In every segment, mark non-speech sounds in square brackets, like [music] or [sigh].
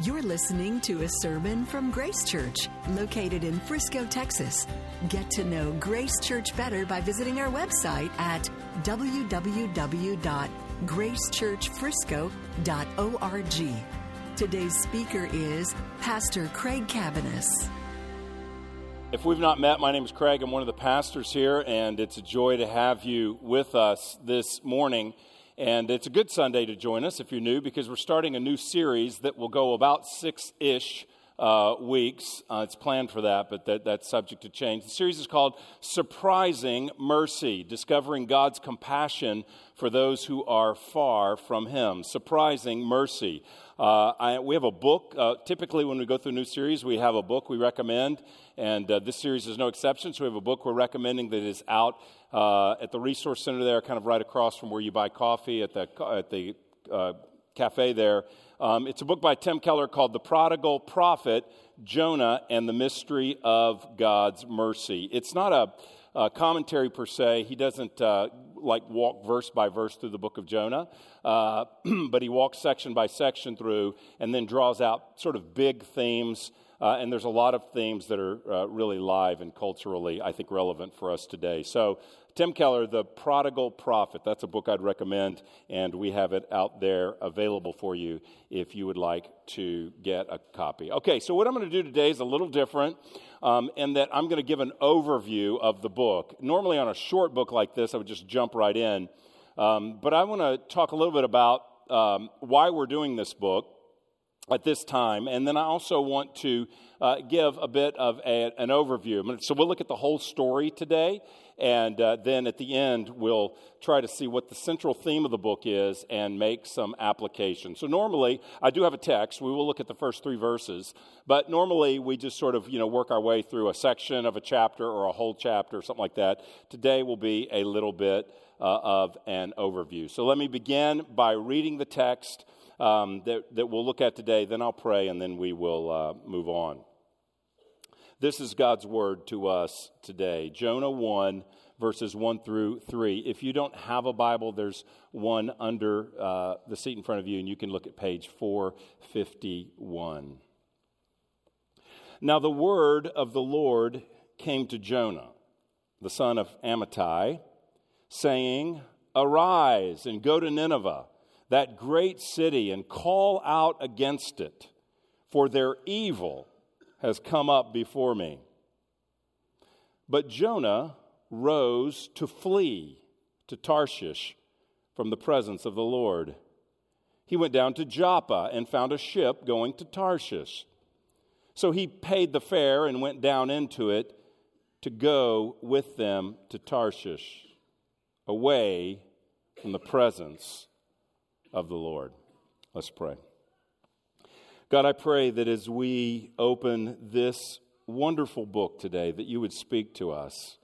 You're listening to a sermon from Grace Church, located in Frisco, Texas. Get to know Grace Church better by visiting our website at www.gracechurchfrisco.org. Today's speaker is Pastor Craig Cabaniss. If we've not met, my name is Craig. I'm one of the pastors here, and it's a joy to have you with us this morning. And it's a good Sunday to join us if you're new because we're starting a new series that will go about six ish uh, weeks. Uh, it's planned for that, but that, that's subject to change. The series is called Surprising Mercy Discovering God's Compassion for Those Who Are Far from Him. Surprising Mercy. Uh, I, we have a book. Uh, typically, when we go through a new series, we have a book we recommend, and uh, this series is no exception. So, we have a book we're recommending that is out uh, at the Resource Center there, kind of right across from where you buy coffee at the, at the cafe there. Um, it's a book by Tim Keller called The Prodigal Prophet Jonah and the Mystery of God's Mercy. It's not a, a commentary per se. He doesn't uh, like walk verse by verse through the book of Jonah, uh, [clears throat] but he walks section by section through and then draws out sort of big themes. Uh, and there's a lot of themes that are uh, really live and culturally, I think, relevant for us today. So Tim Keller, The Prodigal Prophet. That's a book I'd recommend, and we have it out there available for you if you would like to get a copy. Okay, so what I'm going to do today is a little different um, in that I'm going to give an overview of the book. Normally, on a short book like this, I would just jump right in. Um, but I want to talk a little bit about um, why we're doing this book at this time. And then I also want to uh, give a bit of a, an overview. So we'll look at the whole story today. And uh, then at the end, we'll try to see what the central theme of the book is and make some application. So normally, I do have a text. We will look at the first three verses. But normally, we just sort of, you know, work our way through a section of a chapter or a whole chapter or something like that. Today will be a little bit uh, of an overview. So let me begin by reading the text um, that, that we'll look at today. Then I'll pray and then we will uh, move on. This is God's word to us today. Jonah 1, verses 1 through 3. If you don't have a Bible, there's one under uh, the seat in front of you, and you can look at page 451. Now, the word of the Lord came to Jonah, the son of Amittai, saying, Arise and go to Nineveh that great city and call out against it, for their evil has come up before me. But Jonah rose to flee to Tarshish from the presence of the Lord. He went down to Joppa and found a ship going to Tarshish. So he paid the fare and went down into it to go with them to Tarshish, away from the presence of the Lord. Let's pray. God, I pray that as we open this wonderful book today, that you would speak to us.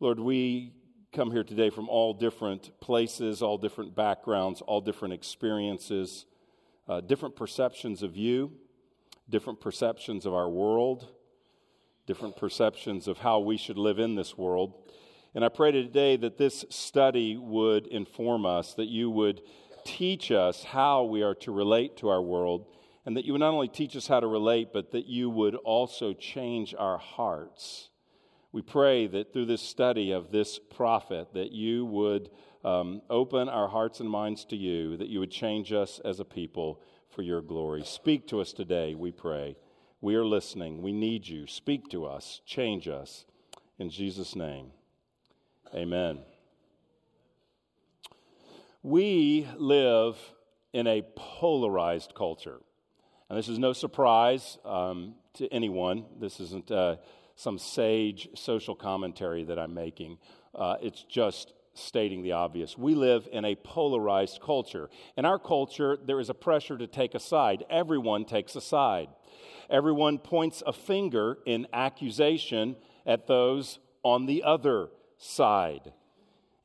Lord, we come here today from all different places, all different backgrounds, all different experiences, uh, different perceptions of you, different perceptions of our world, different perceptions of how we should live in this world. And I pray today that this study would inform us, that you would teach us how we are to relate to our world, and that you would not only teach us how to relate, but that you would also change our hearts. We pray that through this study of this prophet, that you would um, open our hearts and minds to you, that you would change us as a people for your glory. Speak to us today, we pray. We are listening. We need you. Speak to us. Change us. In Jesus' name, amen. We live in a polarized culture. And this is no surprise um, to anyone. This isn't uh, some sage social commentary that I'm making. Uh, it's just stating the obvious. We live in a polarized culture. In our culture, there is a pressure to take a side. Everyone takes a side. Everyone points a finger in accusation at those on the other side.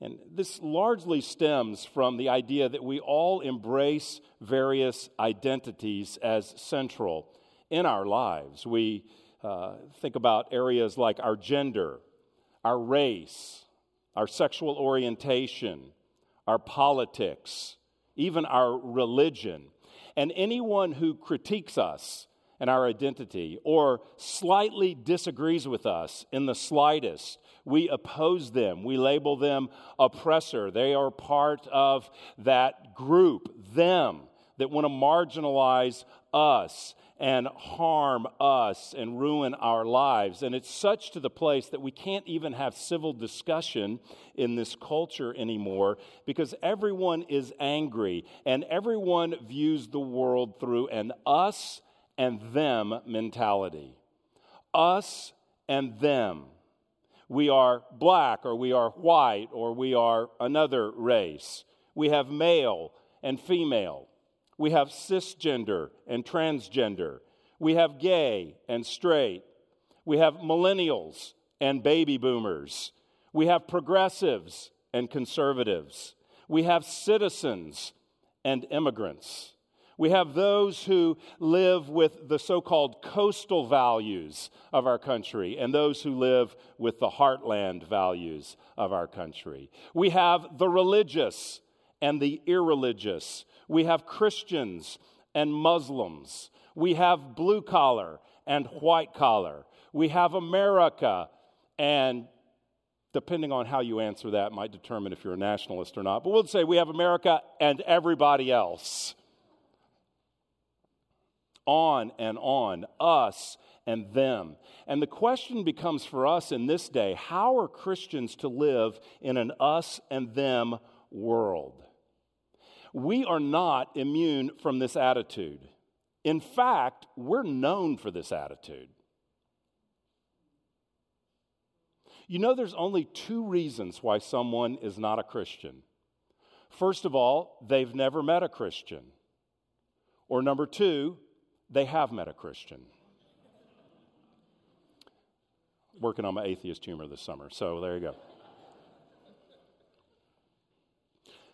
And this largely stems from the idea that we all embrace various identities as central in our lives. We uh, think about areas like our gender, our race, our sexual orientation, our politics, even our religion. And anyone who critiques us and our identity or slightly disagrees with us in the slightest, we oppose them. We label them oppressor. They are part of that group, them, that want to marginalize us and harm us and ruin our lives. And it's such to the place that we can't even have civil discussion in this culture anymore because everyone is angry and everyone views the world through an us and them mentality. Us and them. We are black or we are white or we are another race. We have male and female. We have cisgender and transgender. We have gay and straight. We have millennials and baby boomers. We have progressives and conservatives. We have citizens and immigrants. We have those who live with the so called coastal values of our country and those who live with the heartland values of our country. We have the religious and the irreligious. We have Christians and Muslims. We have blue collar and white collar. We have America, and depending on how you answer that, might determine if you're a nationalist or not. But we'll say we have America and everybody else. On and on, us and them. And the question becomes for us in this day how are Christians to live in an us and them world? We are not immune from this attitude. In fact, we're known for this attitude. You know, there's only two reasons why someone is not a Christian. First of all, they've never met a Christian. Or number two, they have met a Christian. Working on my atheist humor this summer, so there you go.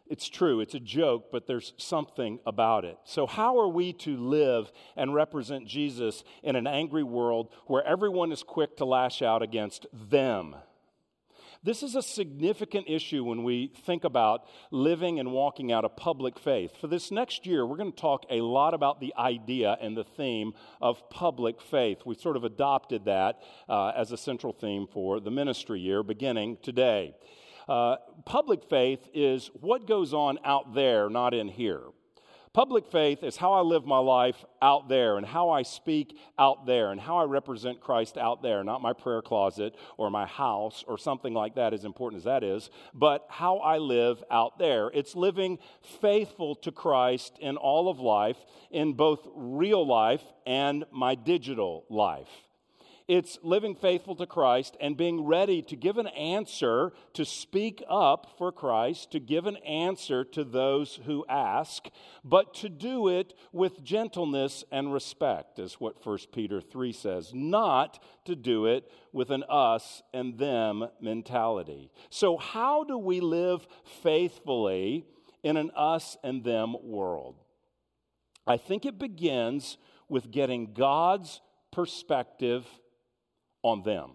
It's true, it's a joke, but there's something about it. So, how are we to live and represent Jesus in an angry world where everyone is quick to lash out against them? This is a significant issue when we think about living and walking out a public faith. For this next year, we're going to talk a lot about the idea and the theme of public faith. We've sort of adopted that uh, as a central theme for the ministry year beginning today. Uh, public faith is what goes on out there, not in here. Public faith is how I live my life out there and how I speak out there and how I represent Christ out there, not my prayer closet or my house or something like that, as important as that is, but how I live out there. It's living faithful to Christ in all of life, in both real life and my digital life. It's living faithful to Christ and being ready to give an answer, to speak up for Christ, to give an answer to those who ask, but to do it with gentleness and respect, is what 1 Peter 3 says, not to do it with an us and them mentality. So, how do we live faithfully in an us and them world? I think it begins with getting God's perspective on them.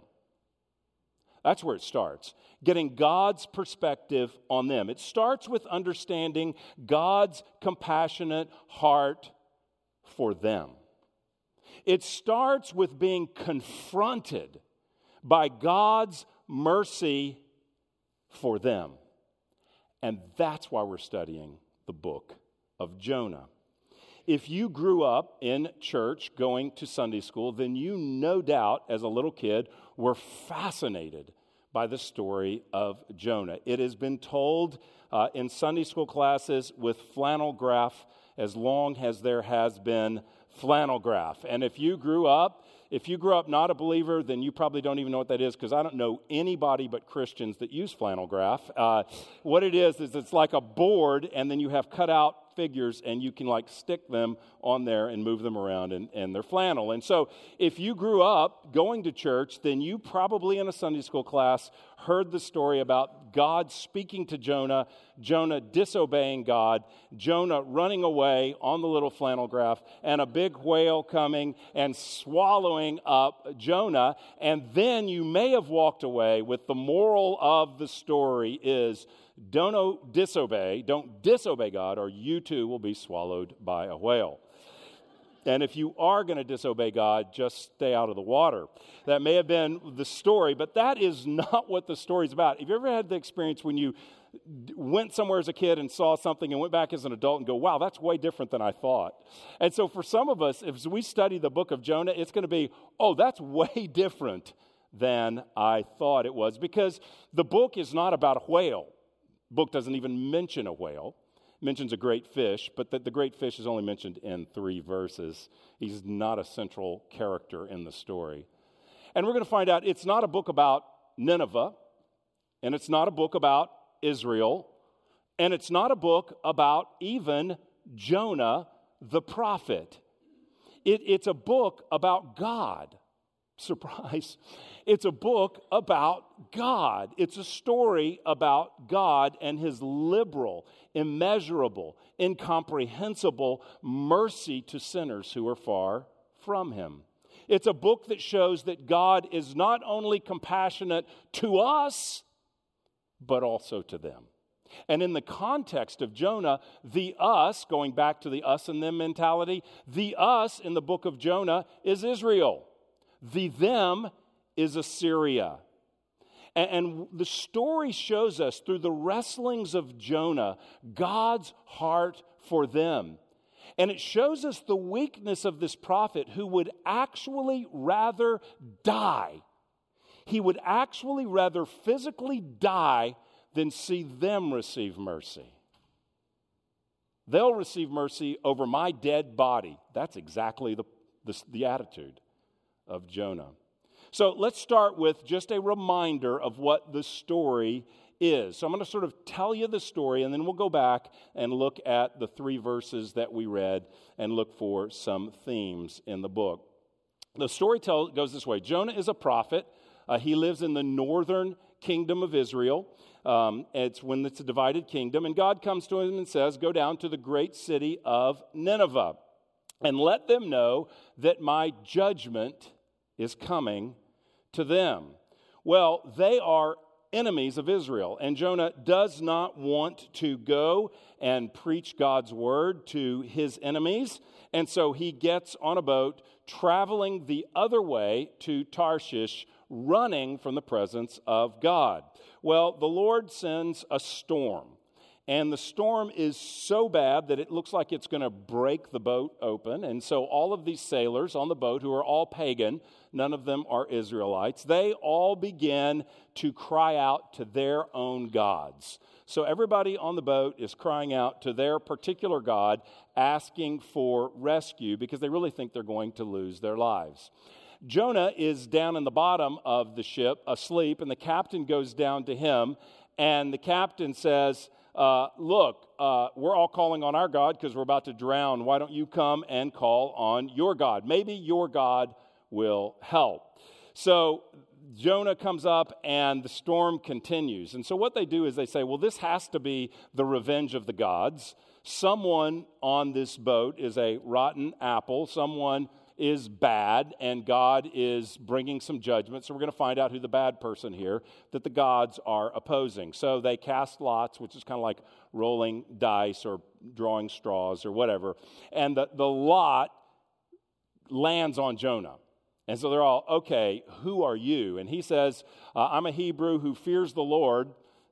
That's where it starts. Getting God's perspective on them. It starts with understanding God's compassionate heart for them. It starts with being confronted by God's mercy for them. And that's why we're studying the book of Jonah. If you grew up in church going to Sunday school, then you no doubt, as a little kid, were fascinated by the story of Jonah. It has been told uh, in Sunday school classes with flannel graph as long as there has been flannel graph. And if you grew up, if you grew up not a believer, then you probably don't even know what that is because I don't know anybody but Christians that use flannel graph. Uh, what it is, is it's like a board, and then you have cut out figures and you can like stick them on there and move them around and, and they're flannel. And so if you grew up going to church, then you probably in a Sunday school class heard the story about about God speaking to Jonah, Jonah disobeying God, Jonah running away on the little flannel graph, and a big whale coming and swallowing up Jonah. And then you may have walked away with the moral of the story is don't disobey, don't disobey God, or you too will be swallowed by a whale. And if you are going to disobey God, just stay out of the water. That may have been the story, but that is [laughs] not what the story is about. Have you ever had the experience when you went somewhere as a kid and saw something and went back as an adult and go, wow, that's way different than I thought? And so for some of us, if we study the book of Jonah, it's going to be, oh, that's [laughs] way different than I thought it was because the book is not about a whale. The book doesn't even mention a whale mentions a great fish, but that the great fish is only mentioned in three verses. He's not a central character in the story. And we're going to find out it's not a book about Nineveh, and it's not a book about Israel, and it's not a book about even Jonah the prophet. It, it's a book about God. Surprise. [laughs] It's a book about God. It's a story about God and his liberal, immeasurable, incomprehensible mercy to sinners who are far from him. It's a book that shows that God is not only compassionate to us, but also to them. And in the context of Jonah, the us, going back to the us and them mentality, the us in the book of Jonah is Israel. The them is Assyria. And, the story shows us through the wrestlings of Jonah God's heart for them. And it shows us the weakness of this prophet who would actually rather die. He would actually rather physically die than see them receive mercy. They'll receive mercy over my dead body. That's exactly the, the, the attitude of Jonah. So let's start with just a reminder of what the story is. So I'm going to sort of tell you the story, and then we'll go back and look at the three verses that we read and look for some themes in the book. The story tell, goes this way Jonah is a prophet. Uh, he lives in the northern kingdom of Israel. Um, it's when it's a divided kingdom. And God comes to him and says, Go down to the great city of Nineveh and let them know that my judgment is coming to them. Well, they are enemies of Israel, and Jonah does not want to go and preach God's word to his enemies. And so he gets on a boat, traveling the other way to Tarshish, running from the presence of God. Well, the Lord sends a storm. And the storm is so bad that it looks like it's going to break the boat open. And so, all of these sailors on the boat, who are all pagan, none of them are Israelites, they all begin to cry out to their own gods. So, everybody on the boat is crying out to their particular God, asking for rescue because they really think they're going to lose their lives. Jonah is down in the bottom of the ship, asleep, and the captain goes down to him, and the captain says, uh, Look, uh, we're all calling on our God because we're about to drown. Why don't you come and call on your God? Maybe your God will help. So Jonah comes up and the storm continues. And so what they do is they say, well, this has to be the revenge of the gods. Someone on this boat is a rotten apple. Someone is bad and God is bringing some judgment. So we're going to find out who the bad person here that the gods are opposing. So they cast lots, which is kind of like rolling dice or drawing straws or whatever. And the, the lot lands on Jonah. And so they're all, okay, who are you? And he says, uh, I'm a Hebrew who fears the Lord.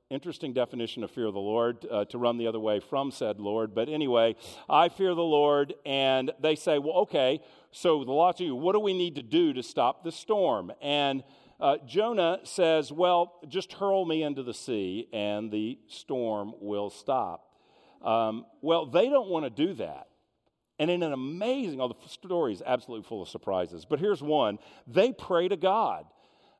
Interesting definition of fear of the Lord, uh, to run the other way from said Lord. But anyway, I fear the Lord. And they say, well, okay, so the lot of you, what do we need to do to stop the storm? And uh, Jonah says, well, just hurl me into the sea and the storm will stop. Um, well, they don't want to do that. And in an amazing, oh, the story is absolutely full of surprises. But here's one they pray to God.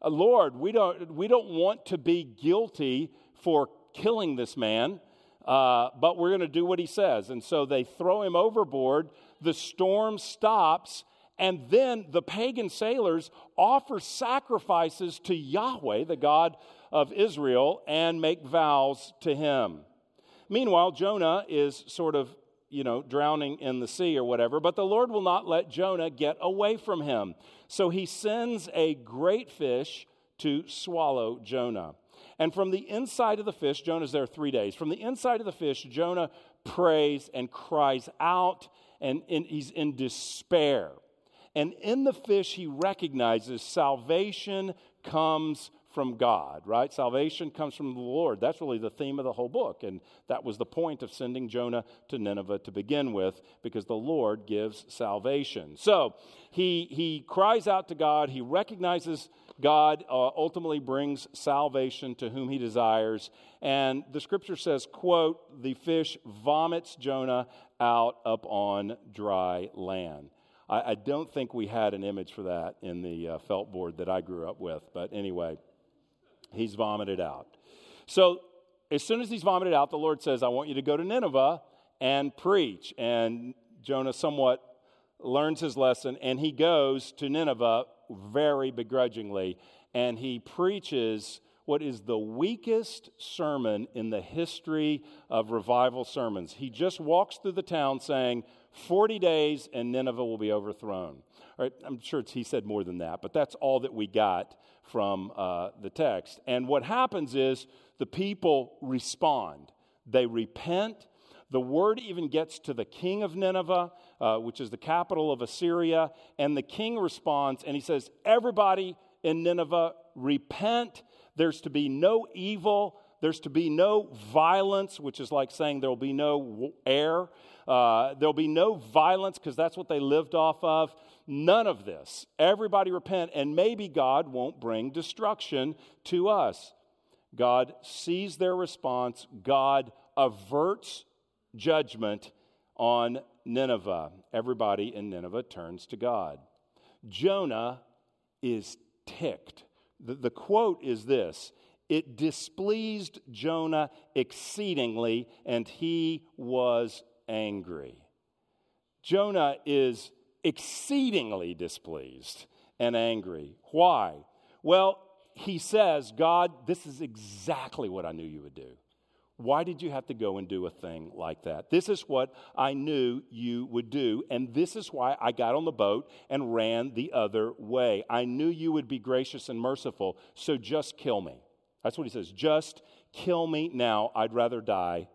Uh, Lord, we don't, we don't want to be guilty for killing this man, uh, but we're going to do what he says. And so they throw him overboard. The storm stops, and then the pagan sailors offer sacrifices to Yahweh, the God of Israel and make vows to him. Meanwhile, Jonah is sort of, you know, drowning in the sea or whatever, but the Lord will not let Jonah get away from him. So he sends a great fish to swallow Jonah. And from the inside of the fish, Jonah's there three days. From the inside of the fish, Jonah prays and cries out, and, and he's in despair. And in the fish, he recognizes salvation comes from God, right? Salvation comes from the Lord. That's really the theme of the whole book. And that was the point of sending Jonah to Nineveh to begin with, because the Lord gives salvation. So he, he cries out to God. He recognizes God uh, ultimately brings salvation to whom he desires. And the scripture says, quote, the fish vomits Jonah out upon dry land. I, I don't think we had an image for that in the uh, felt board that I grew up with. But anyway, he's vomited out. So as soon as he's vomited out, the Lord says, I want you to go to Nineveh and preach. And Jonah somewhat learns his lesson and he goes to Nineveh very begrudgingly and he preaches what is the weakest sermon in the history of revival sermons. He just walks through the town saying, 40 days and Nineveh will be overthrown. Right? I'm sure he said more than that, but that's all that we got from uh, the text. And what happens is the people respond, they repent. The word even gets to the king of Nineveh, uh, which is the capital of Assyria, and the king responds and he says, Everybody in Nineveh, repent there's to be no evil. There's to be no violence, which is like saying there will be no air. Uh, there'll be no violence because that's what they lived off of. None of this. Everybody repent, and maybe God won't bring destruction to us. God sees their response, God averts judgment on Nineveh. Everybody in Nineveh turns to God. Jonah is ticked the, the quote is this It displeased Jonah exceedingly, and he was angry. Jonah is exceedingly displeased and angry. Why? Well, he says, God, this is exactly what I knew you would do. Why did you have to go and do a thing like that? This is what I knew you would do, and this is why I got on the boat and ran the other way. I knew you would be gracious and merciful, so just kill me. That's what he says. Just kill me now. I'd rather die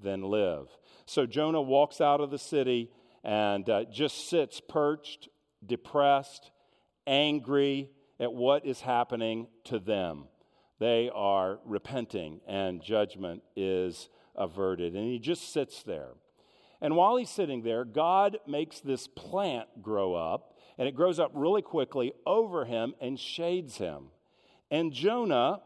than live. So Jonah walks out of the city and uh, just sits perched, depressed, angry at what is happening to them they are repenting and judgment is averted. And he just sits there. And while he's sitting there, God makes this plant grow up, and it grows up really quickly over him and shades him. And Jonah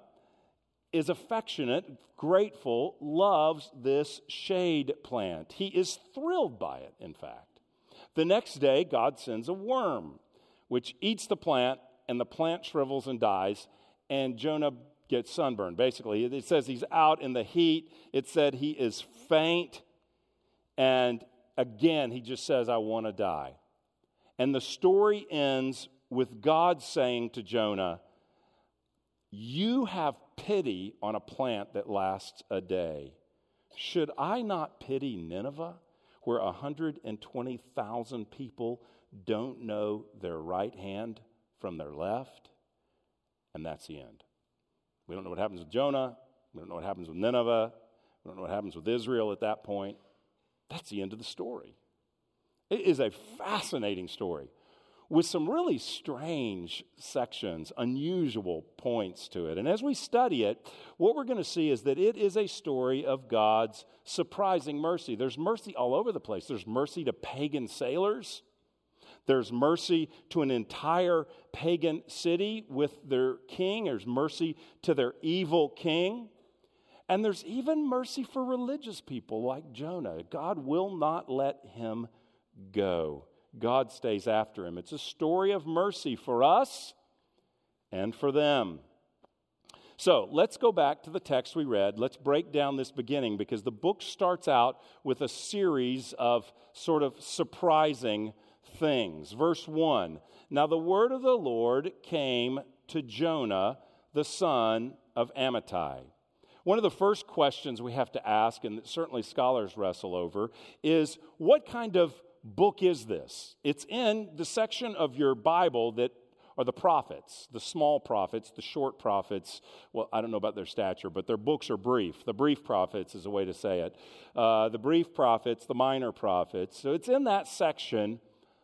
is affectionate, grateful, loves this shade plant. He is thrilled by it, in fact. The next day, God sends a worm, which eats the plant, and the plant shrivels and dies, and Jonah get sunburned. Basically, it says he's out in the heat. It said he is faint. And again, he just says, I want to die. And the story ends with God saying to Jonah, You have pity on a plant that lasts a day. Should I not pity Nineveh, where 120,000 people don't know their right hand from their left? And that's the end. We don't know what happens with Jonah. We don't know what happens with Nineveh. We don't know what happens with Israel at that point. That's the end of the story. It is a fascinating story with some really strange sections, unusual points to it. And as we study it, what we're going to see is that it is a story of God's surprising mercy. There's mercy all over the place. There's mercy to pagan sailors, there's mercy to an entire pagan city with their king. There's mercy to their evil king. And there's even mercy for religious people like Jonah. God will not let him go, God stays after him. It's a story of mercy for us and for them. So let's go back to the text we read. Let's break down this beginning because the book starts out with a series of sort of surprising things. Verse 1 Now the word of the Lord came to Jonah, the son of Amittai. One of the first questions we have to ask, and certainly scholars wrestle over, is what kind of book is this? It's in the section of your Bible that are the prophets, the small prophets, the short prophets. Well, I don't know about their stature, but their books are brief. The brief prophets is a way to say it. Uh, the brief prophets, the minor prophets. So it's in that section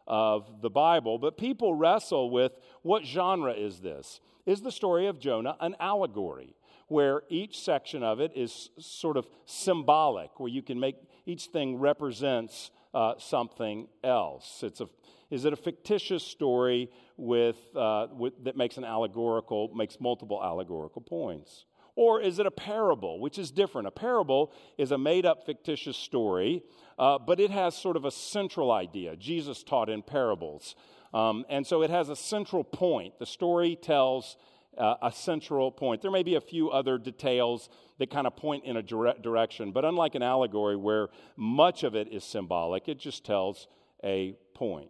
of the Bible, but people wrestle with what genre is this? Is the story of Jonah an allegory? Where each section of it is sort of symbolic, where you can make each thing represents uh, something else. It's a, is it a fictitious story with, uh, with, that makes an allegorical, makes multiple allegorical points? Or is it a parable, which is different? A parable is a made up fictitious story, uh, but it has sort of a central idea. Jesus taught in parables. Um, and so it has a central point. The story tells uh, a central point. There may be a few other details that kind of point in a dire- direction, but unlike an allegory where much of it is symbolic, it just tells a point.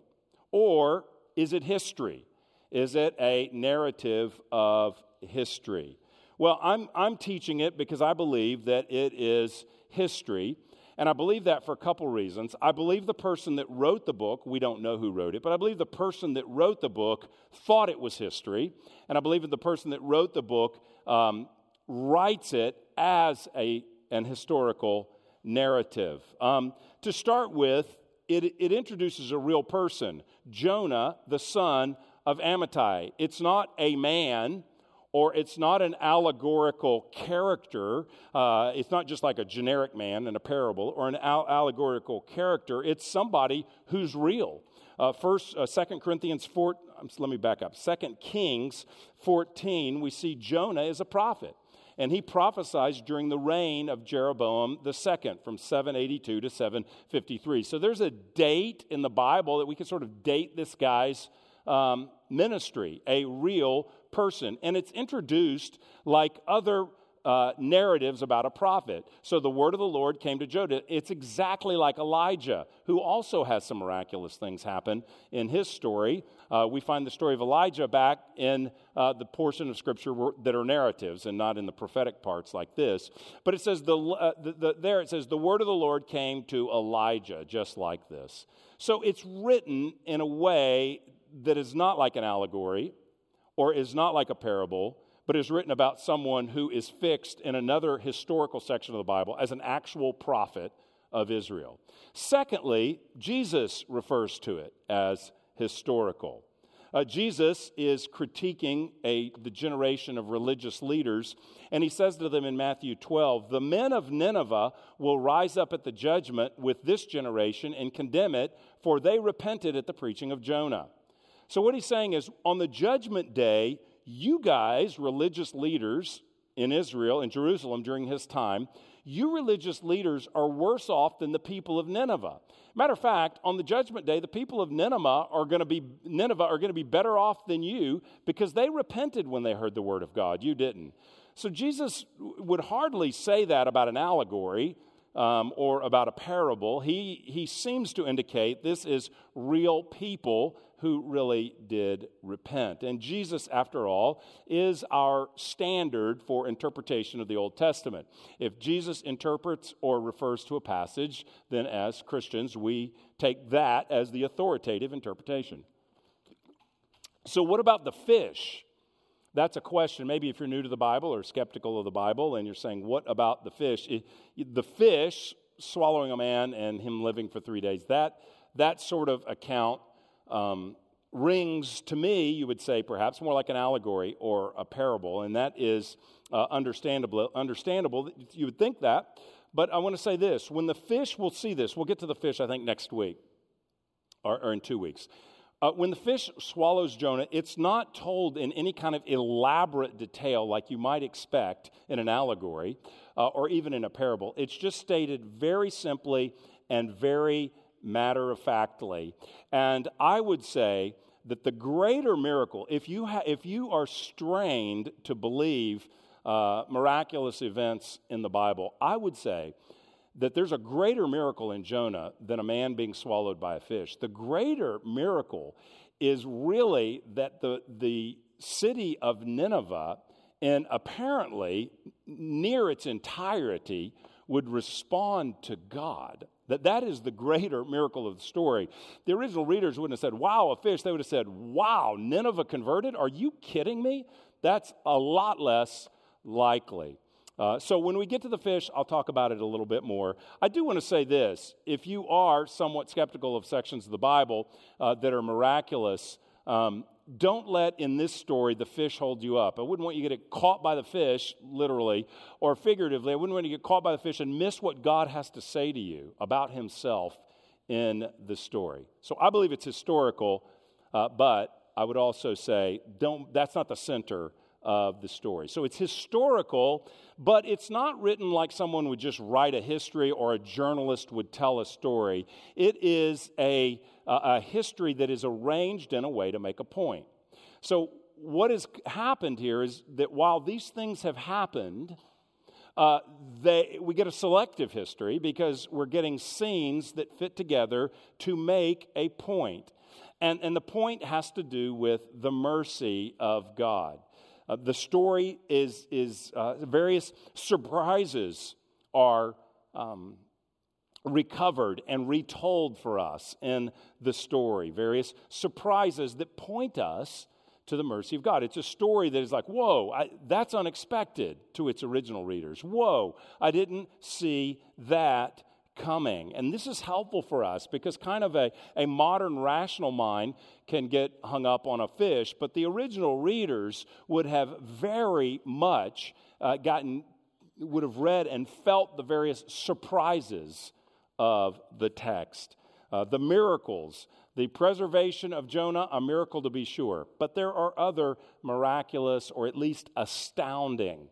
Or is it history? Is it a narrative of history? Well, I'm, I'm teaching it because I believe that it is history. And I believe that for a couple reasons. I believe the person that wrote the book, we don't know who wrote it, but I believe the person that wrote the book thought it was history. And I believe that the person that wrote the book um, writes it as a, an historical narrative. Um, to start with, it, it introduces a real person Jonah, the son of Amittai. It's not a man or it's not an allegorical character. Uh, it's not just like a generic man in a parable or an al- allegorical character. It's somebody who's real. Uh, first, uh, Corinthians 4, um, let me back up. Second Kings 14, we see Jonah is a prophet. And he prophesies during the reign of Jeroboam II from 782 to 753. So there's a date in the Bible that we can sort of date this guy's um, ministry, a real person. And it's introduced like other uh, narratives about a prophet. So the word of the Lord came to Jonah. It's exactly like Elijah, who also has some miraculous things happen in his story. Uh, we find the story of Elijah back in uh, the portion of Scripture that are narratives and not in the prophetic parts like this. But it says, the, uh, the, the, there it says, the word of the Lord came to Elijah, just like this. So it's written in a way that is not like an allegory or is not like a parable, but is written about someone who is fixed in another historical section of the Bible as an actual prophet of Israel. Secondly, Jesus refers to it as historical. Uh, Jesus is critiquing a, the generation of religious leaders, and he says to them in Matthew 12 The men of Nineveh will rise up at the judgment with this generation and condemn it, for they repented at the preaching of Jonah. So, what he's saying is, on the judgment day, you guys, religious leaders in Israel, in Jerusalem during his time, you religious leaders are worse off than the people of Nineveh. Matter of fact, on the judgment day, the people of Nineveh are going to be Nineveh are going to be better off than you because they repented when they heard the word of God. You didn't. So Jesus would hardly say that about an allegory um, or about a parable. He he seems to indicate this is real people who really did repent. And Jesus, after all, is our standard for interpretation of the Old Testament. If Jesus interprets or refers to a passage, then as Christians, we take that as the authoritative interpretation. So, what about the fish? That's a question. Maybe if you're new to the Bible or skeptical of the Bible and you're saying, What about the fish? The fish swallowing a man and him living for three days, that, that sort of account um, rings to me, you would say, perhaps more like an allegory or a parable, and that is uh, understandable. Understandable, you would think that. But I want to say this: when the fish, we'll see this. We'll get to the fish, I think, next week or, or in two weeks. Uh, when the fish swallows Jonah, it's not told in any kind of elaborate detail like you might expect in an allegory uh, or even in a parable. It's just stated very simply and very matter of factly. And I would say that the greater miracle, if you, ha- if you are strained to believe uh, miraculous events in the Bible, I would say that there's a greater miracle in Jonah than a man being swallowed by a fish. The greater miracle is really that the, the city of Nineveh and apparently, near its entirety, would respond to God. That that is the greater miracle of the story. The original readers wouldn't have said, "Wow, a fish." They would have said, "Wow, Nineveh converted? Are you kidding me?" That's a lot less likely. Uh, so when we get to the fish, I'll talk about it a little bit more. I do want to say this: if you are somewhat skeptical of sections of the Bible uh, that are miraculous, um, don't let in this story the fish hold you up. I wouldn't want you to get caught by the fish, literally or figuratively. I wouldn't want you to get caught by the fish and miss what God has to say to you about Himself in the story. So I believe it's historical, uh, but I would also say don't. That's not the center of the story. So it's historical, but it's not written like someone would just write a history or a journalist would tell a story. It is a a history that is arranged in a way to make a point. So, what has happened here is that while these things have happened, uh, they, we get a selective history because we're getting scenes that fit together to make a point. And, and the point has to do with the mercy of God. Uh, the story is, is uh, various surprises are um, recovered and retold for us in the story. Various surprises that point us to the mercy of God. It's a story that is like, whoa, I, that's unexpected to its original readers. Whoa, I didn't see that coming. And this is helpful for us because kind of a, a modern rational mind can get hung up on a fish, but the original readers would have very much uh, gotten, would have read and felt the various surprises of the text. Uh, the miracles, the preservation of Jonah, a miracle to be sure, but there are other miraculous or at least astounding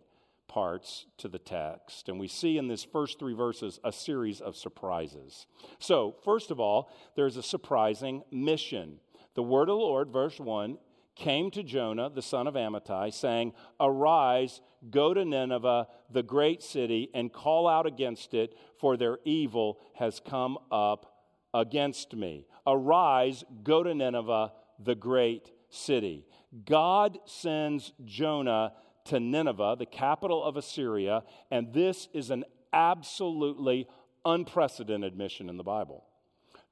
parts to the text. And we see in this first three verses a series of surprises. So, first of all, there's a surprising mission. The word of the Lord, verse 1, came to Jonah, the son of Amittai, saying, Arise, go to Nineveh, the great city, and call out against it, for their evil has come up against me. Arise, go to Nineveh, the great city. God sends Jonah to Nineveh, the capital of Assyria, and this is an absolutely unprecedented mission in the Bible.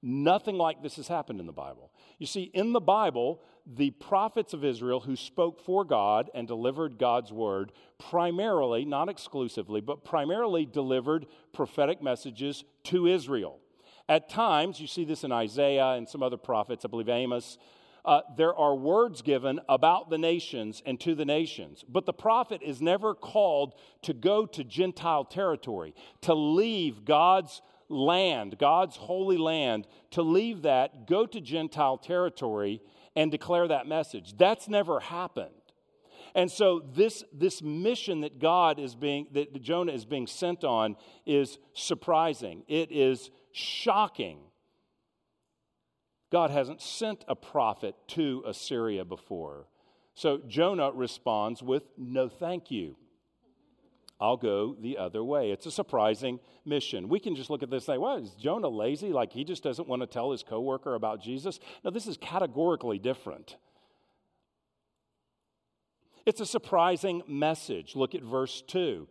Nothing like this has happened in the Bible. You see, in the Bible, the prophets of Israel who spoke for God and delivered God's word primarily, not exclusively, but primarily delivered prophetic messages to Israel. At times, you see this in Isaiah and some other prophets, I believe Amos, uh, there are words given about the nations and to the nations. But the prophet is never called to go to Gentile territory, to leave God's land, God's holy land, to leave that, go to Gentile territory and declare that message. That's never happened. And so this, this mission that God is being, that Jonah is being sent on is surprising. It is shocking. God hasn't sent a prophet to Assyria before. So Jonah responds with, No, thank you. I'll go the other way. It's a surprising mission. We can just look at this and say, well, is Jonah lazy? Like he just doesn't want to tell his coworker about Jesus? No, this is categorically different. It's a surprising message. Look at verse 2.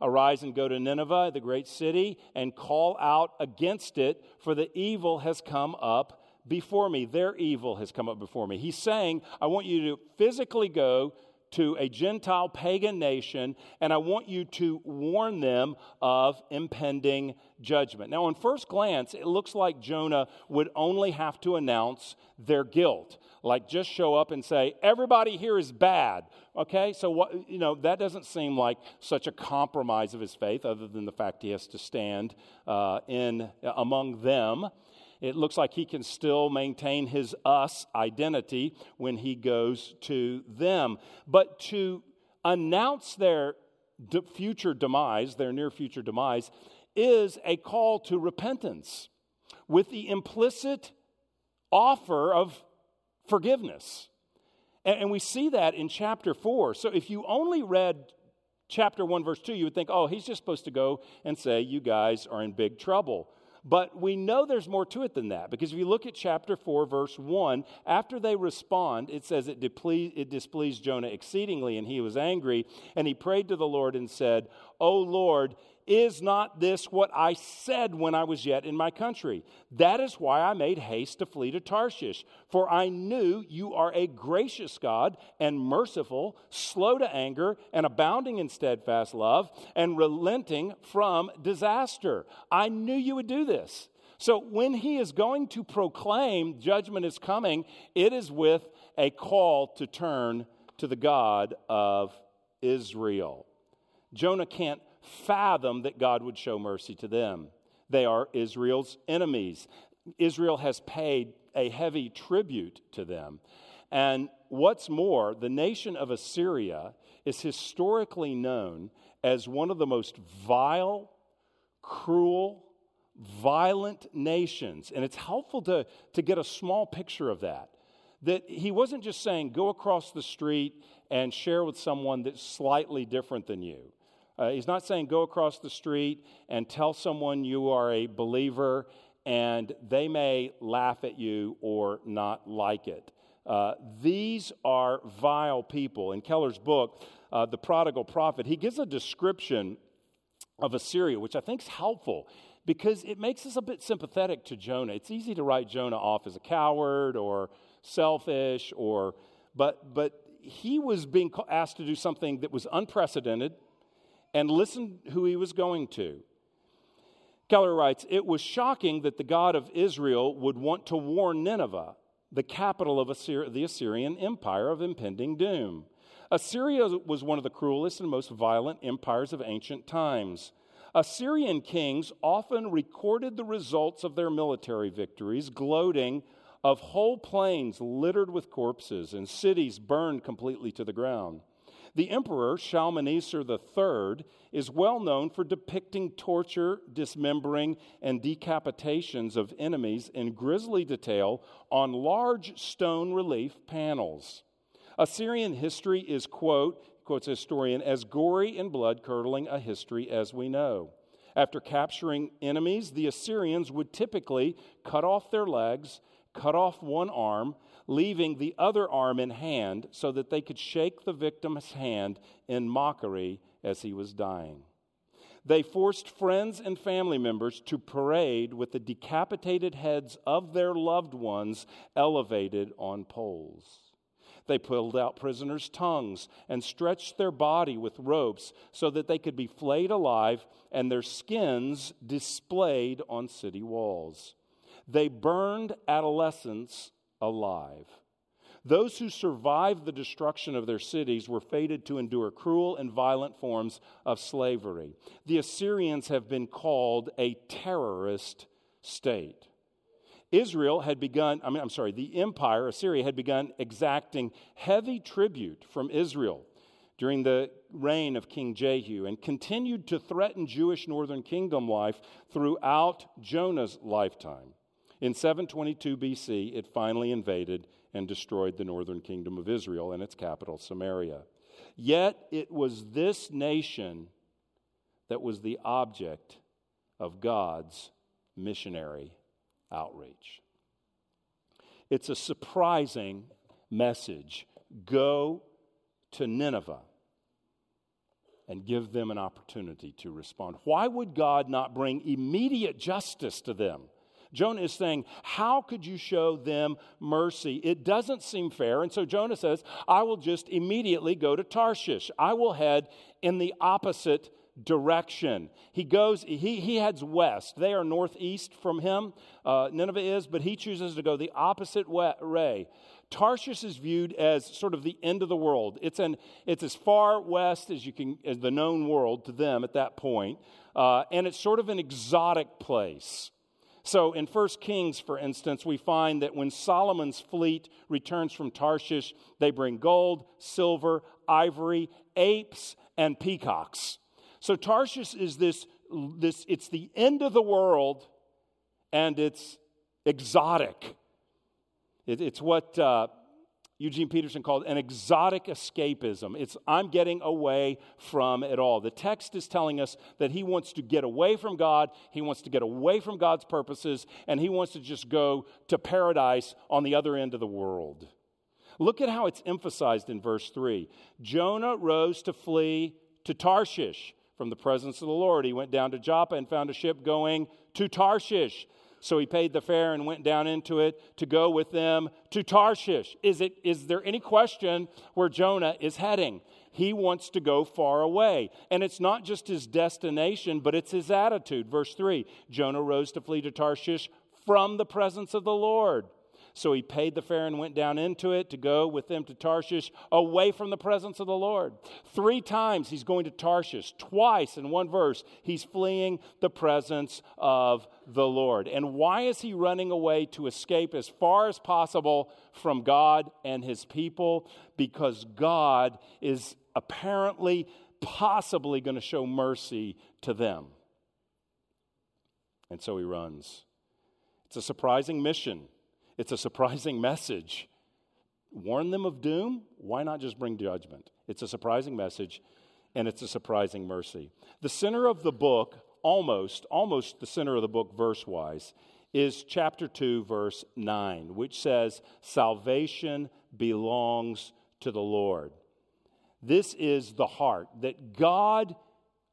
Arise and go to Nineveh, the great city, and call out against it, for the evil has come up before me. Their evil has come up before me. He's saying, I want you to physically go to a Gentile pagan nation, and I want you to warn them of impending judgment. Now, on first glance, it looks like Jonah would only have to announce their guilt, like just show up and say, Everybody here is bad. Okay, so what, you know, that doesn't seem like such a compromise of his faith, other than the fact he has to stand uh, in among them it looks like he can still maintain his us identity when he goes to them. But to announce their future demise, their near future demise, is a call to repentance with the implicit offer of forgiveness. And, we see that in chapter 4. So if you only read chapter 1, verse 2, you would think, oh, he's just supposed to go and say, you guys are in big trouble. But we know there's more to it than that because if you look at chapter 4, verse 1, after they respond, it says it, deple- it displeased Jonah exceedingly and he was angry. And he prayed to the Lord and said, O Lord, is not this what I said when I was yet in my country? That is why I made haste to flee to Tarshish, for I knew you are a gracious God and merciful, slow to anger, and abounding in steadfast love, and relenting from disaster. I knew you would do this. So when he is going to proclaim judgment is coming, it is with a call to turn to the God of Israel. Jonah can't fathom that God would show mercy to them. They are Israel's enemies. Israel has paid a heavy tribute to them. And what's more, the nation of Assyria is historically known as one of the most vile, cruel, violent nations. And it's helpful to, to get a small picture of that. That he wasn't just saying, go across the street and share with someone that's slightly different than you. Uh, he's not saying go across the street and tell someone you are a believer and they may laugh at you or not like it. Uh, these are vile people. In Keller's book, uh, The Prodigal Prophet, he gives a description of Assyria, which I think is helpful because it makes us a bit sympathetic to Jonah. It's easy to write Jonah off as a coward or selfish or but but he was being asked to do something that was unprecedented and listen who he was going to. Keller writes, It was shocking that the God of Israel would want to warn Nineveh, the capital of Assyria, the Assyrian empire of impending doom. Assyria was one of the cruelest and most violent empires of ancient times. Assyrian kings often recorded the results of their military victories, gloating of whole plains littered with corpses and cities burned completely to the ground. The emperor, Shalmaneser III, is well known for depicting torture, dismembering, and decapitations of enemies in grisly detail on large stone relief panels. Assyrian history is, quote, quotes historian, as gory and blood curdling a history as we know. After capturing enemies, the Assyrians would typically cut off their legs, cut off one arm, leaving the other arm in hand so that they could shake the victim's hand in mockery as he was dying. They forced friends and family members to parade with the decapitated heads of their loved ones elevated on poles. They pulled out prisoners' tongues and stretched their body with ropes so that they could be flayed alive and their skins displayed on city walls. They burned adolescents alive. Those who survived the destruction of their cities were fated to endure cruel and violent forms of slavery. The Assyrians have been called a terrorist state. Israel had begun, I mean, I'm sorry, the empire, Assyria, had begun exacting heavy tribute from Israel during the reign of King Jehu and continued to threaten Jewish northern kingdom life throughout Jonah's lifetime. In 722 BC, it finally invaded and destroyed the northern kingdom of Israel and its capital, Samaria. Yet it was this nation that was the object of God's missionary outreach. It's a surprising message. Go to Nineveh and give them an opportunity to respond. Why would God not bring immediate justice to them? Jonah is saying, How could you show them mercy? It doesn't seem fair. And so Jonah says, I will just immediately go to Tarshish. I will head in the opposite direction. He goes, he, he heads west. They are northeast from him, uh, Nineveh is, but he chooses to go the opposite way. Tarshish is viewed as sort of the end of the world. It's, an, it's as far west as you can, as the known world to them at that point. Uh, and it's sort of an exotic place. So in 1 Kings, for instance, we find that when Solomon's fleet returns from Tarshish, they bring gold, silver, ivory, apes, and peacocks. So Tarshish is this, this it's the end of the world and it's exotic. It, it's what uh, Eugene Peterson called an exotic escapism. It's I'm getting away from it all. The text is telling us that he wants to get away from God, he wants to get away from God's purposes, and he wants to just go to paradise on the other end of the world. Look at how it's emphasized in verse 3. Jonah rose to flee to Tarshish from the presence of the Lord. He went down to Joppa and found a ship going to Tarshish. So he paid the fare and went down into it to go with them to Tarshish. Is, it, is there any question where Jonah is heading? He wants to go far away. And it's not just his destination, but it's his attitude. Verse 3 Jonah rose to flee to Tarshish from the presence of the Lord. So he paid the fare and went down into it to go with them to Tarshish, away from the presence of the Lord. Three times he's going to Tarshish. Twice in one verse, he's fleeing the presence of the Lord. And why is he running away to escape as far as possible from God and his people? Because God is apparently, possibly going to show mercy to them. And so he runs. It's a surprising mission. It's a surprising [laughs] message. Warn them of doom? Why not just bring judgment? It's a surprising message and it's a surprising mercy. The center of the book, almost, almost the center of the book, verse wise, is chapter 2, verse 9, which says, Salvation belongs to the Lord. This is the heart that God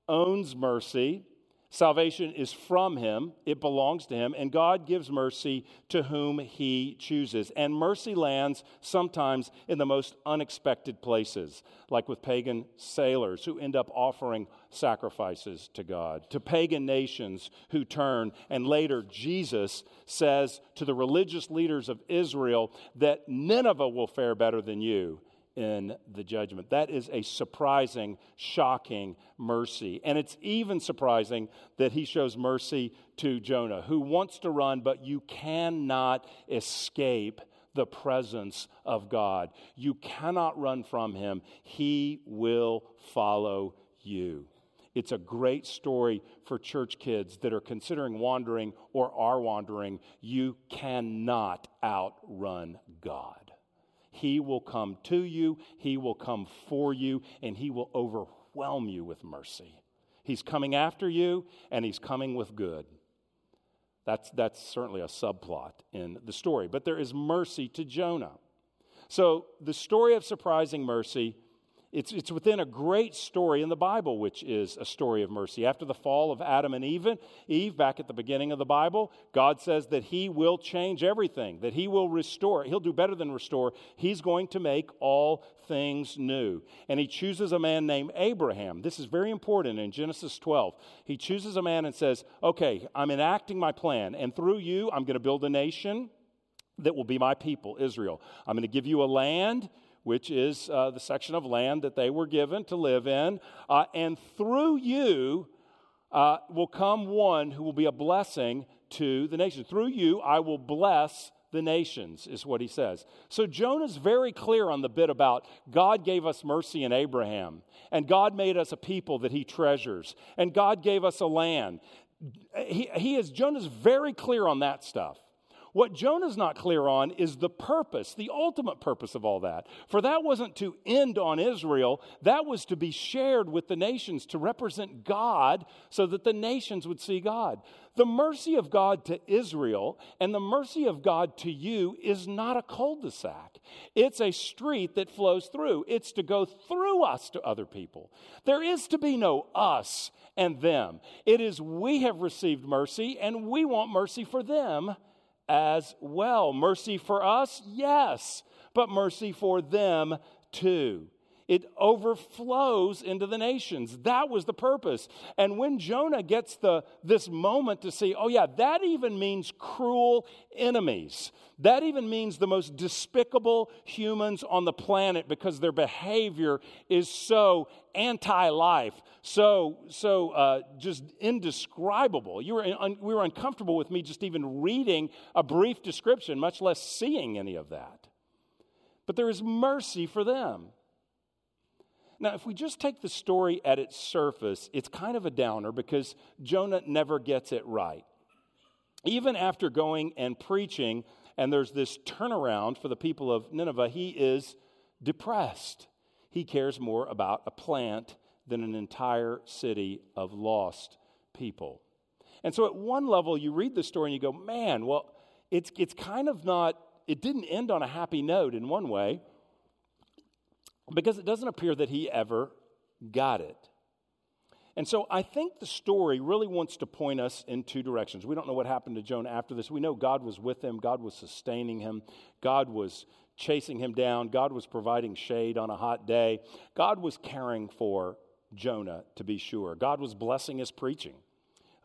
owns mercy Salvation is from him, it belongs to him, and God gives mercy to whom he chooses. And mercy lands sometimes in the most unexpected places, like with pagan sailors who end up offering sacrifices to God, to pagan nations who turn. And later, Jesus says to the religious leaders of Israel that Nineveh will fare better than you in the judgment. That is a surprising, shocking mercy. And it's even surprising that he shows mercy to Jonah, who wants to run, but you cannot escape the presence of God. You cannot run from him, he will follow you. It's a great story for church kids that are considering wandering or are wandering. You cannot outrun God. He will come to you, He will come for you, and He will overwhelm you with mercy. He's coming after you, and He's coming with good. That's, that's certainly a subplot in the story. But there is mercy to Jonah. So the story of surprising mercy it's, it's within a great story in the Bible, which is a story of mercy. After the fall of Adam and Eve, Eve, back at the beginning of the Bible, God says that He will change everything, that He will restore. He'll do better than restore. He's going to make all things new. And He chooses a man named Abraham. This is very important in Genesis 12. He chooses a man and says, Okay, I'm enacting my plan, and through you, I'm going to build a nation that will be my people, Israel. I'm going to give you a land which is uh, the section of land that they were given to live in. Uh, and through you uh, will come one who will be a blessing to the nation. Through you, I will bless the nations, is what he says. So Jonah's very clear on the bit about God gave us mercy in Abraham, and God made us a people that he treasures, and God gave us a land. He, he is, Jonah's very clear on that stuff. What Jonah's not clear on is the purpose, the ultimate purpose of all that. For that wasn't to end on Israel, that was to be shared with the nations to represent God so that the nations would see God. The mercy of God to Israel and the mercy of God to you is not a cul de sac. It's a street that flows through. It's to go through us to other people. There is to be no us and them. It is we have received mercy and we want mercy for them as well. Mercy for us, yes, but mercy for them too. It overflows into the nations. That was the purpose. And when Jonah gets the, this moment to see, oh, yeah, that even means cruel enemies. That even means the most despicable humans on the planet because their behavior is so anti life, so, so uh, just indescribable. You were un- we were uncomfortable with me just even reading a brief description, much less seeing any of that. But there is mercy for them. Now, if we just take the story at its surface, it's kind of a downer because Jonah never gets it right. Even after going and preaching and there's this turnaround for the people of Nineveh, he is depressed. He cares more about a plant than an entire city of lost people. And so, at one level, you read the story and you go, man, well, it's, it's kind of not, it didn't end on a happy note in one way because it doesn't appear that he ever got it. And so I think the story really wants to point us in two directions. We don't know what happened to Jonah after this. We know God was with him, God was sustaining him, God was chasing him down, God was providing shade on a hot day, God was caring for Jonah, to be sure. God was blessing his preaching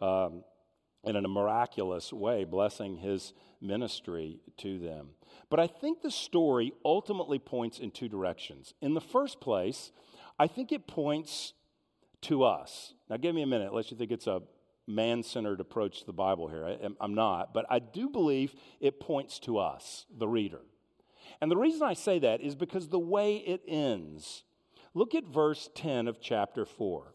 um, in a miraculous way, blessing his ministry to them. But I think the story ultimately points in two directions. In the first place, I think it points to us. Now, give me a minute, unless you think it's a man centered approach to the Bible here. I, am not, but I do believe it points to us, the reader. And the reason I say that is because the way it ends. Look at verse 10 of chapter 4.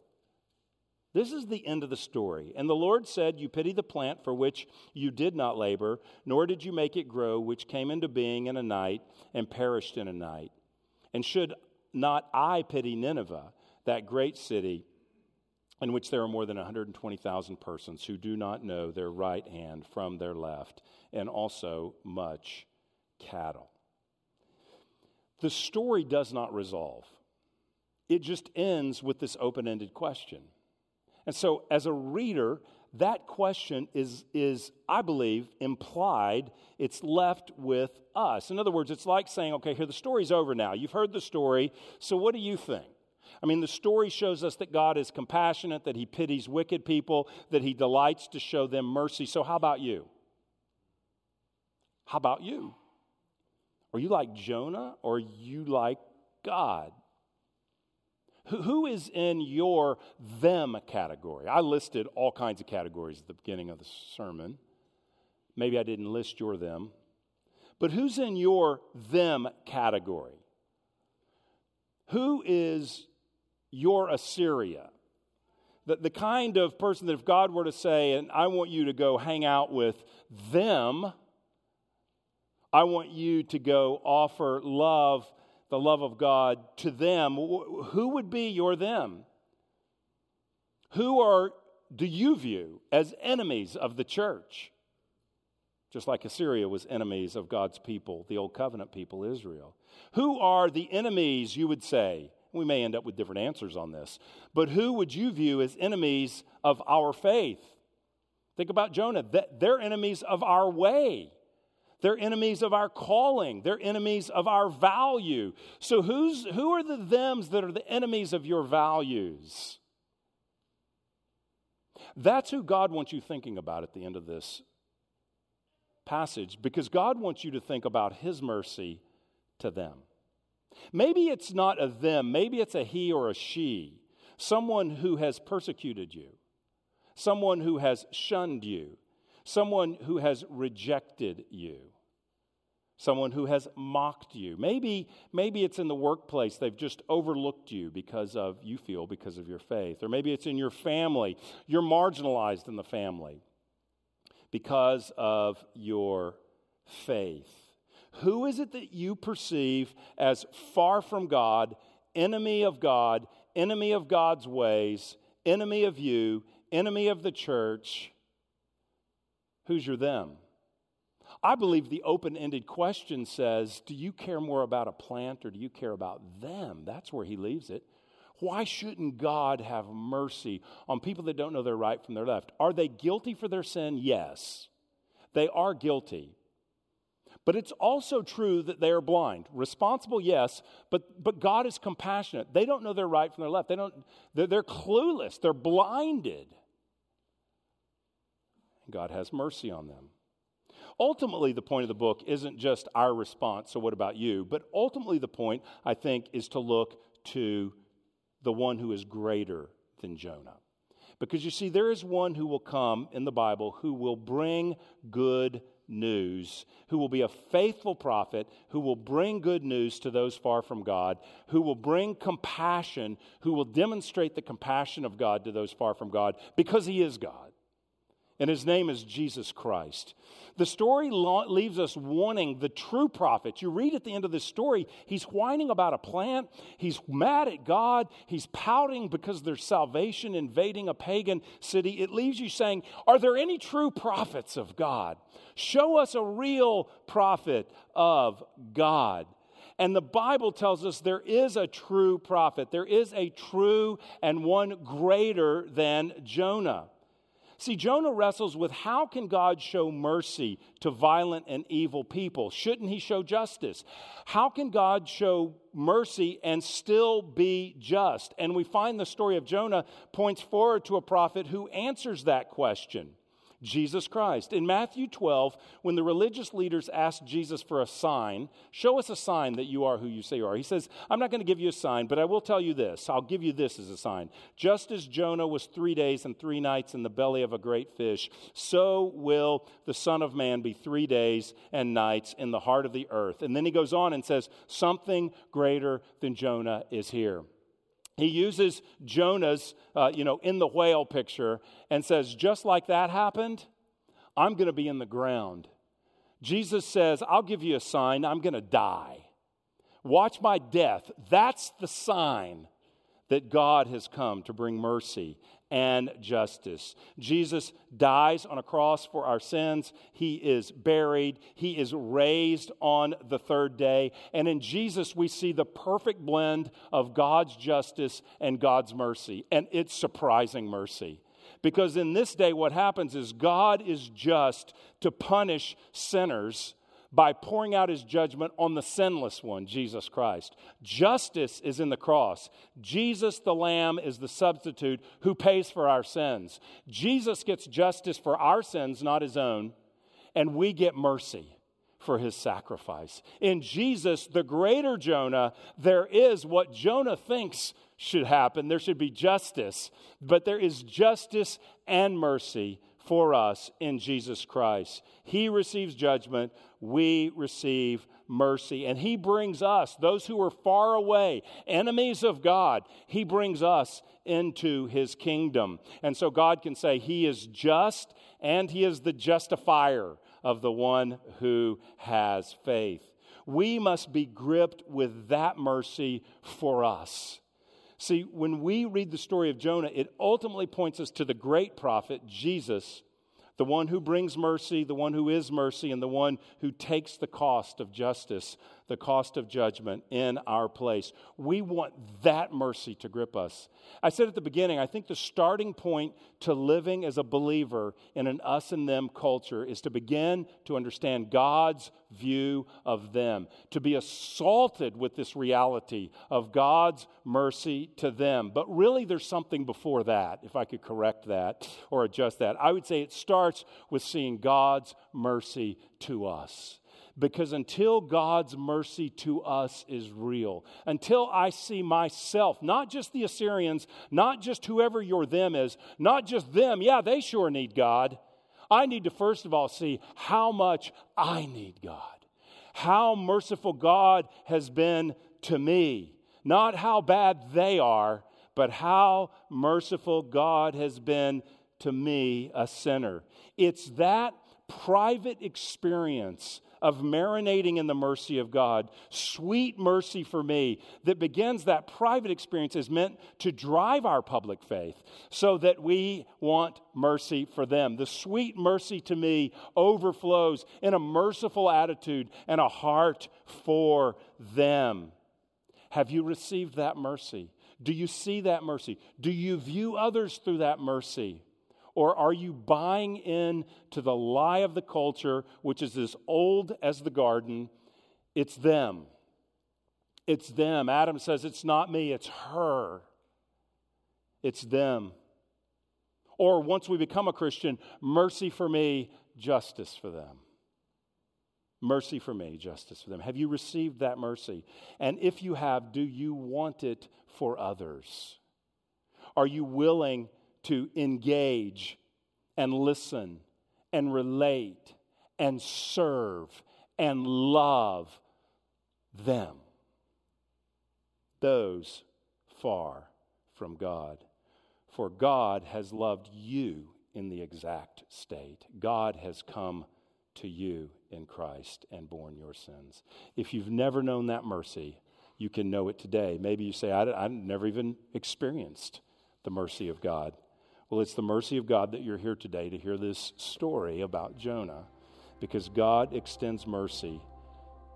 This is the end of the story. And the Lord said, You pity the plant for which you did not labor, nor did you make it grow, which came into being in a night and perished in a night. And should not I pity Nineveh, that great city? in which there are more than 120,000 persons who do not know their right hand from their left, and also much cattle. The story does not resolve, it just ends with this open ended question. And so, as a reader, that question is, is, I believe, implied. It's left with us. In other words, it's like saying, okay, here, the story's over now. You've heard the story, so what do you think? I mean, the story shows us that God is compassionate, that He pities wicked people, that He delights to show them mercy. So, how about you? How about you? Are you like Jonah or are you like God? Who is in your them category? I listed all kinds of categories at the beginning of the sermon. Maybe I didn't list your them. But who's in your them category? Who is your Assyria. The, the kind of person that if God were to say, and I want you to go hang out with them, I want you to go offer love, the love of God to them, who would be your them? Who are, do you view as enemies of the church? Just like Assyria was enemies of God's people, the old covenant people, Israel. Who are the enemies, you would say, we may end up with different answers on this. But who would you view as enemies of our faith? Think about Jonah. They're enemies of our way. They're enemies of our calling. They're enemies of our value. So, who's, who are the thems that are the enemies of your values? That's who God wants you thinking about at the end of this passage because God wants you to think about His mercy to them. Maybe it's not a them, maybe it's a he or a she, someone who has persecuted you, someone who has shunned you, someone who has rejected you. Someone who has mocked you. Maybe, maybe it's in the workplace. They've just overlooked you because of, you feel, because of your faith. Or maybe it's in your family. You're marginalized in the family because of your faith. Who is it that you perceive as far from God, enemy of God, enemy of God's ways, enemy of you, enemy of the church? Who's your them? I believe the open ended question says Do you care more about a plant or do you care about them? That's where he leaves it. Why shouldn't God have mercy on people that don't know their right from their left? Are they guilty for their sin? Yes. They are guilty. But it's also true that they are blind. Responsible, yes, but, but God is compassionate. They don't know their right from their left. They don't, they're, they're clueless, they're blinded. God has mercy on them. Ultimately, the point of the book isn't just our response, so what about you? But ultimately, the point, I think, is to look to the one who is greater than Jonah. Because you see, there is one who will come in the Bible who will bring good news, who will be a faithful prophet, who will bring good news to those far from God, who will bring compassion, who will demonstrate the compassion of God to those far from God because he is God. And his name is Jesus Christ. The story leaves us wanting the true prophet. You read at the end of this story, he's whining about a plant. He's mad at God. He's pouting because there's salvation invading a pagan city. It leaves you saying, Are there any true prophets of God? Show us a real prophet of God. And the Bible tells us there is a true prophet. There is a true and one greater than Jonah. See, Jonah wrestles with how can God show mercy to violent and evil people? Shouldn't he show justice? How can God show mercy and still be just? And we find the story of Jonah points forward to a prophet who answers that question. Jesus Christ. In Matthew 12, when the religious leaders asked Jesus for a sign, show us a sign that you are who you say you are. He says, I'm not going to give you a sign, but I will tell you this. I'll give you this as a sign. Just as Jonah was three days and three nights in the belly of a great fish, so will the Son of Man be three days and nights in the heart of the earth. And then he goes on and says, Something greater than Jonah is here he uses Jonah's, uh, you know, in the whale picture and says, just like that happened, I'm going to be in the ground. Jesus says, I'll give you a sign, I'm going to die. Watch my death. That's the sign that God has come to bring mercy and justice. Jesus dies on a cross for our sins. He is buried. He is raised on the third day. And in Jesus, we see the perfect blend of God's justice and God's mercy. And it's surprising mercy. Because in this day, what happens is God is just to punish sinners by pouring out his judgment on the sinless one, Jesus Christ. Justice is in the cross. Jesus, the Lamb, is the substitute who pays for our sins. Jesus gets justice for our sins, not his own, and we get mercy for his sacrifice. In Jesus, the greater Jonah, there is what Jonah thinks should happen. There should be justice, but there is justice and mercy for us in Jesus Christ. He receives judgment, we receive mercy. And He brings us, those who are far away, enemies of God, He brings us into His kingdom. And so God can say He is just and He is the justifier of the one who has faith. We must be gripped with that mercy for us. See, when we read the story of Jonah, it ultimately points us to the great prophet, Jesus, the one who brings mercy, the one who is mercy, and the one who takes the cost of justice, the cost of judgment in our place. We want that mercy to grip us. I said at the beginning, I think the starting point to living as a believer in an us and them culture is to begin to understand God's view of them, to be assaulted with this reality of God's mercy to them. But really, there's something before that, if I could correct that or adjust that. I would say it starts with seeing God's mercy to us. Because until God's mercy to us is real, until I see myself, not just the Assyrians, not just whoever your them is, not just them, yeah, they sure need God. I need to first of all see how much I need God, how merciful God has been to me, not how bad they are, but how merciful God has been to me, a sinner. It's that private experience of marinating in the mercy of God, sweet mercy for me, that begins that private experience is meant to drive our public faith so that we want mercy for them. The sweet mercy to me overflows in a merciful attitude and a heart for them. Have you received that mercy? Do you see that mercy? Do you view others through that mercy? Or are you buying in to the lie of the culture, which is as old as the garden? It's them. It's them. Adam says, It's not me, it's her. It's them. Or once we become a Christian, mercy for me, justice for them. Mercy for me, justice for them. Have you received that mercy? And if you have, do you want it for others? Are you willing to engage and listen and relate and serve and love them. Those far from God. For God has loved you in the exact state. God has come to you in Christ and borne your sins. If you've never known that mercy, you can know it today. Maybe you say, I, have never even experienced the mercy of God. Well, it's the mercy of God that you're here today to hear this story about Jonah because God extends mercy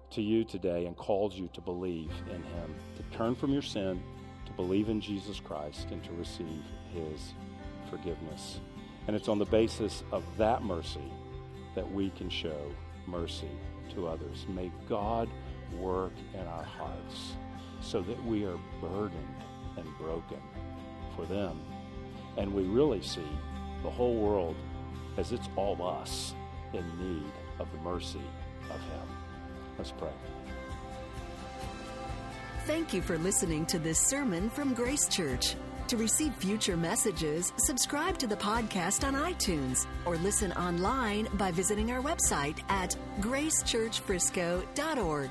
to you today and calls you to believe in Him, to turn from your sin, to believe in Jesus Christ, and to receive His forgiveness. And it's on the basis of that mercy that we can show mercy to others. May God work in our hearts so that we are burdened and broken for them. And we really see the whole world as it's all us in need of the mercy of Him. Let's pray. Thank you for listening to this sermon from Grace Church. To receive future messages, subscribe to the podcast on iTunes or listen online by visiting our website at gracechurchfrisco.org.